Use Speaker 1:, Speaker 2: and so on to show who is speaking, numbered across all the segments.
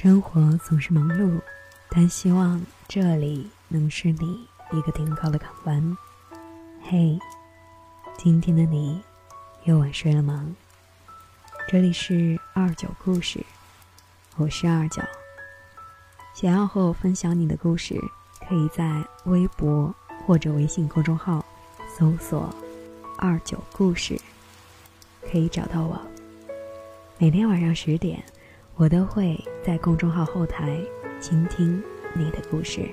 Speaker 1: 生活总是忙碌，但希望这里能是你一个停靠的港湾。嘿，今天的你又晚睡了吗？这里是二九故事，我是二九。想要和我分享你的故事，可以在微博或者微信公众号搜索“二九故事”，可以找到我。每天晚上十点。我都会在公众号后台倾听你的故事。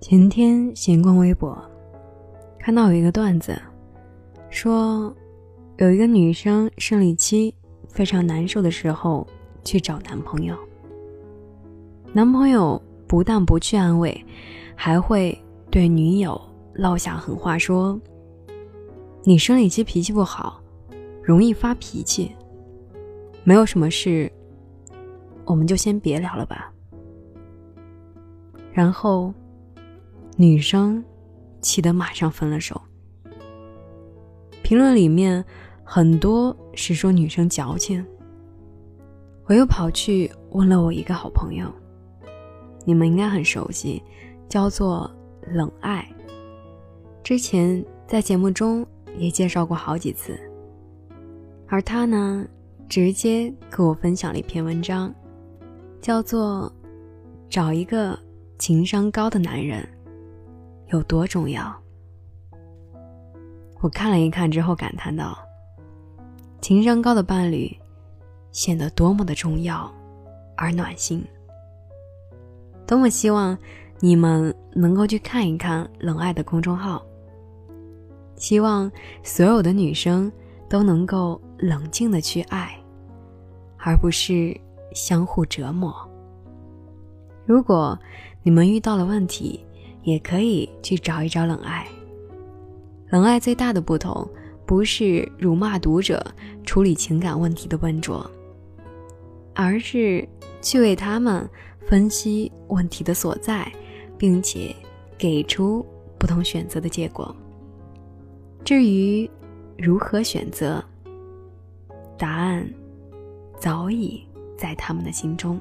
Speaker 1: 前天闲逛微博，看到有一个段子。说，有一个女生生理期非常难受的时候去找男朋友，男朋友不但不去安慰，还会对女友撂下狠话，说：“你生理期脾气不好，容易发脾气，没有什么事，我们就先别聊了吧。”然后，女生气得马上分了手。评论里面很多是说女生矫情，我又跑去问了我一个好朋友，你们应该很熟悉，叫做冷爱。之前在节目中也介绍过好几次，而他呢，直接跟我分享了一篇文章，叫做《找一个情商高的男人有多重要》。我看了一看之后，感叹道：“情商高的伴侣，显得多么的重要，而暖心。多么希望你们能够去看一看冷爱的公众号。希望所有的女生都能够冷静的去爱，而不是相互折磨。如果你们遇到了问题，也可以去找一找冷爱。”冷爱最大的不同，不是辱骂读者、处理情感问题的笨拙，而是去为他们分析问题的所在，并且给出不同选择的结果。至于如何选择，答案早已在他们的心中。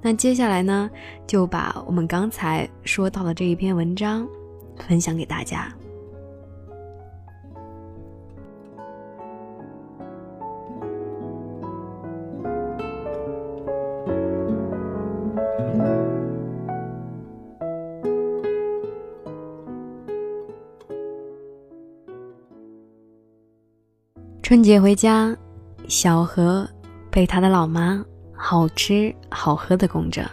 Speaker 1: 那接下来呢，就把我们刚才说到的这一篇文章。分享给大家。春节回家，小何被他的老妈好吃好喝的供着，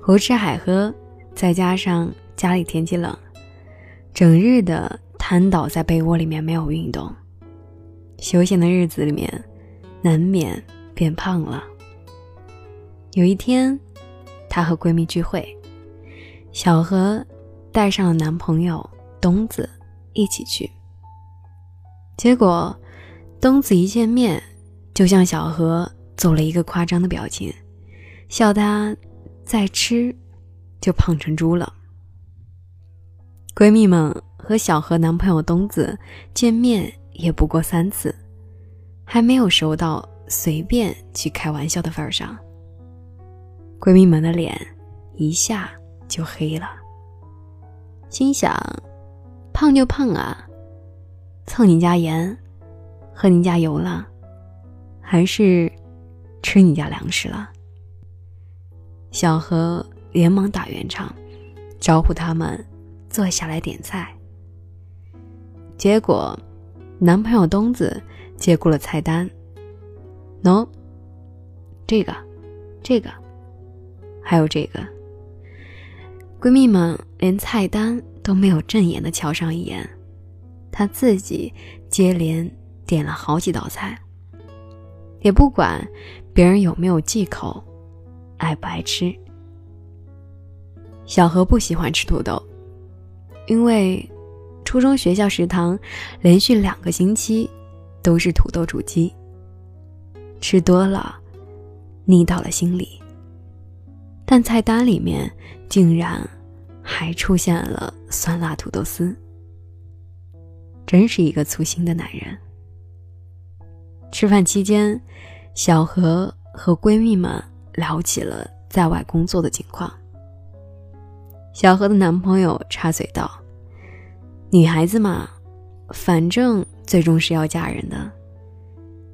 Speaker 1: 胡吃海喝，再加上家里天气冷。整日的瘫倒在被窝里面没有运动，休闲的日子里面，难免变胖了。有一天，她和闺蜜聚会，小何带上了男朋友东子一起去。结果，东子一见面就向小何做了一个夸张的表情，笑他再吃就胖成猪了。闺蜜们和小何男朋友东子见面也不过三次，还没有熟到随便去开玩笑的份儿上。闺蜜们的脸一下就黑了，心想：胖就胖啊，蹭你家盐，喝你家油了，还是吃你家粮食了？小何连忙打圆场，招呼他们。坐下来点菜，结果男朋友东子接过了菜单。喏，这个，这个，还有这个。闺蜜们连菜单都没有正眼的瞧上一眼，她自己接连点了好几道菜，也不管别人有没有忌口，爱不爱吃。小何不喜欢吃土豆。因为初中学校食堂连续两个星期都是土豆煮鸡，吃多了腻到了心里。但菜单里面竟然还出现了酸辣土豆丝，真是一个粗心的男人。吃饭期间，小何和闺蜜们聊起了在外工作的情况。小何的男朋友插嘴道：“女孩子嘛，反正最终是要嫁人的，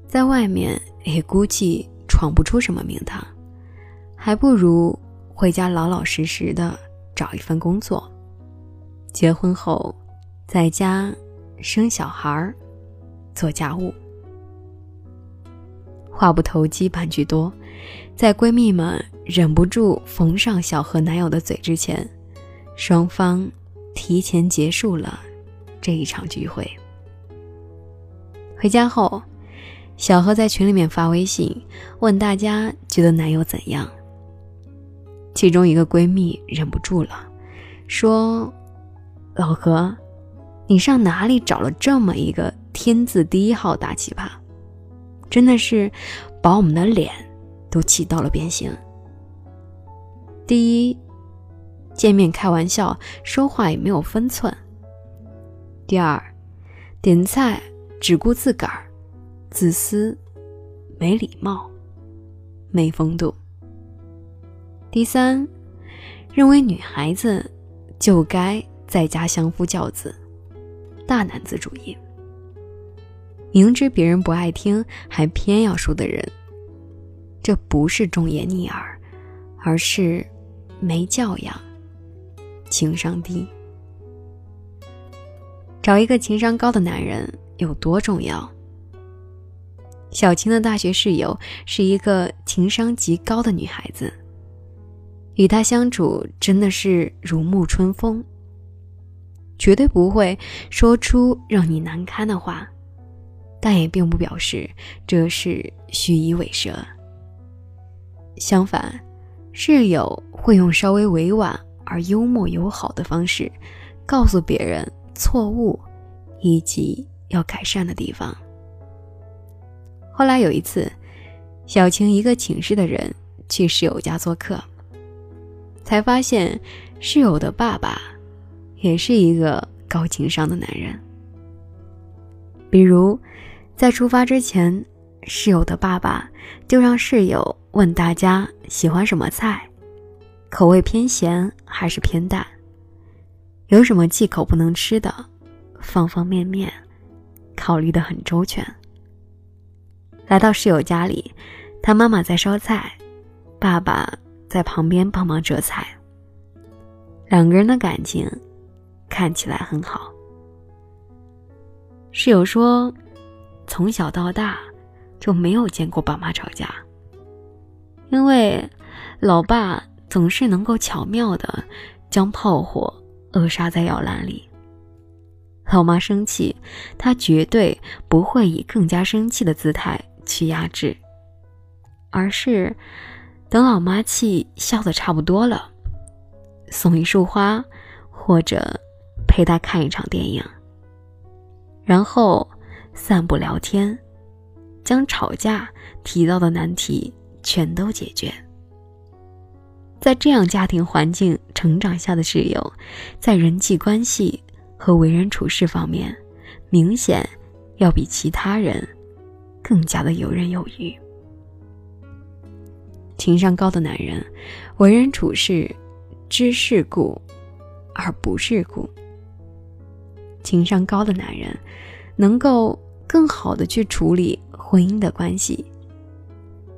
Speaker 1: 在外面也估计闯不出什么名堂，还不如回家老老实实的找一份工作，结婚后在家生小孩儿做家务。”话不投机半句多，在闺蜜们忍不住缝上小何男友的嘴之前，双方提前结束了这一场聚会。回家后，小何在群里面发微信问大家觉得男友怎样。其中一个闺蜜忍不住了，说：“老何，你上哪里找了这么一个天字第一号大奇葩？”真的是把我们的脸都气到了变形。第一，见面开玩笑，说话也没有分寸；第二，点菜只顾自个儿，自私、没礼貌、没风度；第三，认为女孩子就该在家相夫教子，大男子主义。明知别人不爱听，还偏要说的人，这不是忠言逆耳，而是没教养、情商低。找一个情商高的男人有多重要？小青的大学室友是一个情商极高的女孩子，与她相处真的是如沐春风，绝对不会说出让你难堪的话。但也并不表示这是虚以委蛇。相反，室友会用稍微委婉而幽默友好的方式，告诉别人错误以及要改善的地方。后来有一次，小晴一个寝室的人去室友家做客，才发现室友的爸爸也是一个高情商的男人，比如。在出发之前，室友的爸爸就让室友问大家喜欢什么菜，口味偏咸还是偏淡，有什么忌口不能吃的，方方面面考虑的很周全。来到室友家里，他妈妈在烧菜，爸爸在旁边帮忙折菜。两个人的感情看起来很好。室友说。从小到大，就没有见过爸妈吵架。因为老爸总是能够巧妙的将炮火扼杀在摇篮里。老妈生气，他绝对不会以更加生气的姿态去压制，而是等老妈气消的差不多了，送一束花，或者陪她看一场电影，然后。散步聊天，将吵架提到的难题全都解决。在这样家庭环境成长下的室友，在人际关系和为人处事方面，明显要比其他人更加的游刃有余。情商高的男人，为人处事知世故而不世故。情商高的男人，能够。更好的去处理婚姻的关系，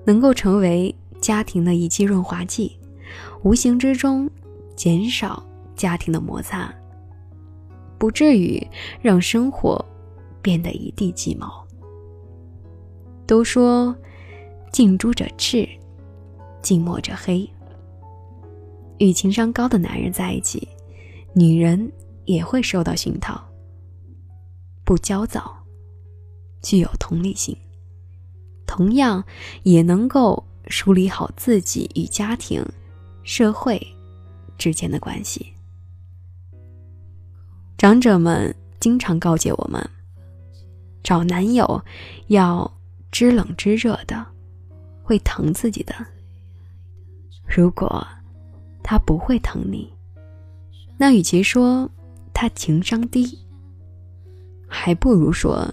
Speaker 1: 能够成为家庭的一剂润滑剂，无形之中减少家庭的摩擦，不至于让生活变得一地鸡毛。都说近朱者赤，近墨者黑。与情商高的男人在一起，女人也会受到熏陶，不焦躁。具有同理心，同样也能够梳理好自己与家庭、社会之间的关系。长者们
Speaker 2: 经常告诫我们，找男友要知冷知热的，会疼自己的。如果他不会疼你，那与其说他情商低，还不如说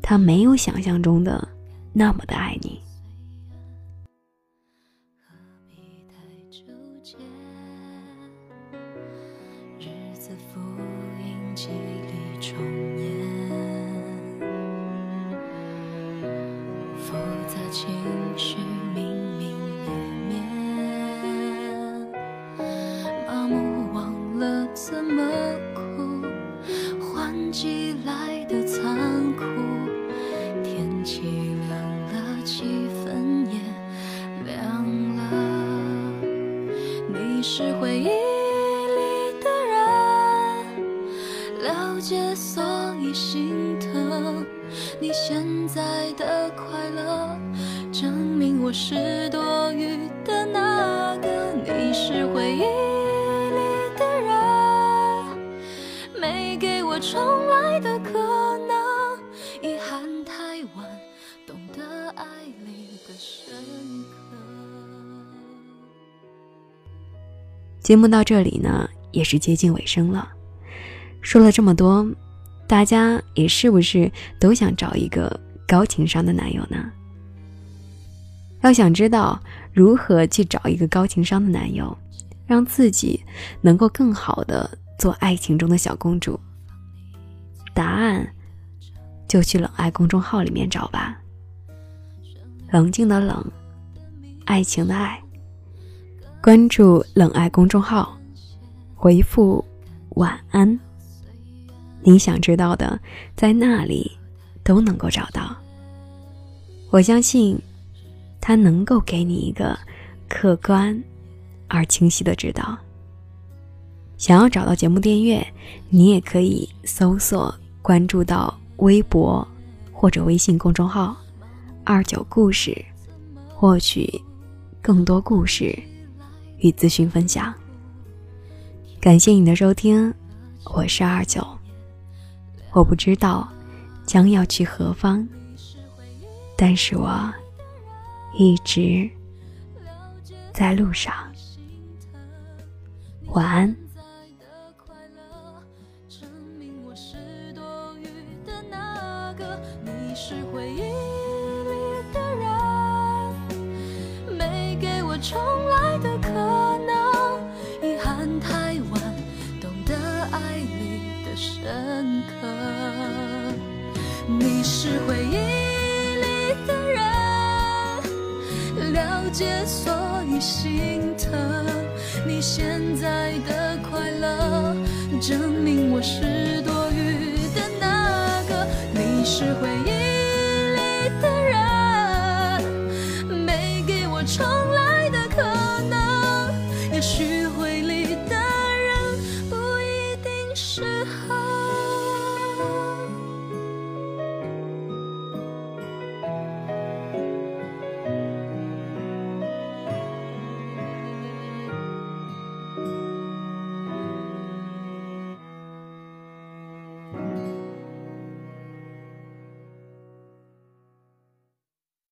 Speaker 2: 他没有想象中的那么的爱你。日子复印机里重演，复杂情绪明明灭灭，麻木忘了怎么哭，换季来的残酷，天气。的快乐，证明我是多余的那个，你是回忆里的人，没给我重来的可能，遗憾太晚，懂得爱里的深刻。节目到这里呢，也是接近尾声了。说了这么多，大家也是不是都想找一个高情商的男友呢？要想知道如何去找一个高情商的男友，让自己能够更好的做爱情中的小公主，答案就去冷爱公众号里面找吧。冷静的冷，爱情的爱。关注冷爱公众号，回复晚安，你想知道的在那里都能够找到。我相信。他能够给你一个客观而清晰的指导。想要找到节目订阅，你也可以搜索关注到微博或者微信公众号“二九故事”，获取更多故事与资讯分享。感谢你的收听，我是二九。我不知道将要去何方，但是我。一直在路上，晚安。重来的可能，遗憾太晚，懂得爱里的深刻。你是回忆。的人，了解所以心疼你现在的快乐，证明我是多余的那个。你是回忆里的人，没给我重来的可能，也许。